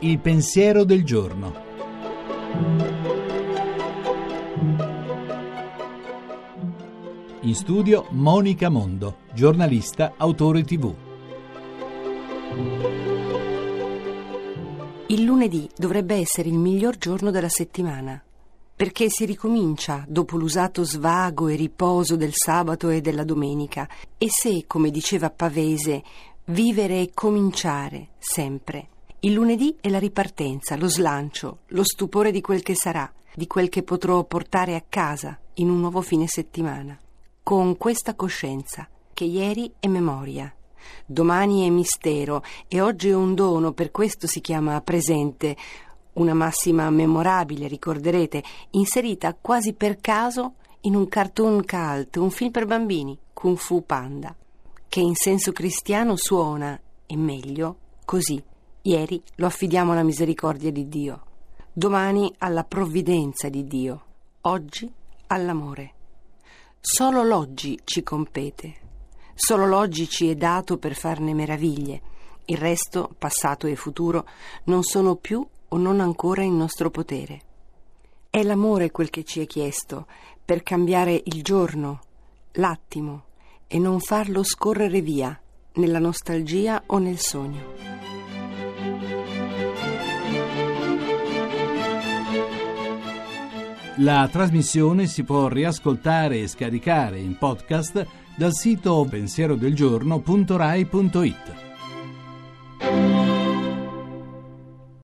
Il pensiero del giorno. In studio Monica Mondo, giornalista, autore tv. Il lunedì dovrebbe essere il miglior giorno della settimana, perché si ricomincia dopo l'usato svago e riposo del sabato e della domenica, e se, come diceva Pavese, vivere e cominciare sempre. Il lunedì è la ripartenza, lo slancio, lo stupore di quel che sarà, di quel che potrò portare a casa in un nuovo fine settimana con questa coscienza che ieri è memoria, domani è mistero e oggi è un dono, per questo si chiama presente, una massima memorabile, ricorderete, inserita quasi per caso in un cartoon cult, un film per bambini, Kung Fu Panda, che in senso cristiano suona, e meglio, così. Ieri lo affidiamo alla misericordia di Dio, domani alla provvidenza di Dio, oggi all'amore. Solo l'oggi ci compete, solo l'oggi ci è dato per farne meraviglie. Il resto, passato e futuro, non sono più o non ancora in nostro potere. È l'amore quel che ci è chiesto per cambiare il giorno, l'attimo e non farlo scorrere via nella nostalgia o nel sogno. La trasmissione si può riascoltare e scaricare in podcast dal sito pensierodelgiorno.rai.it.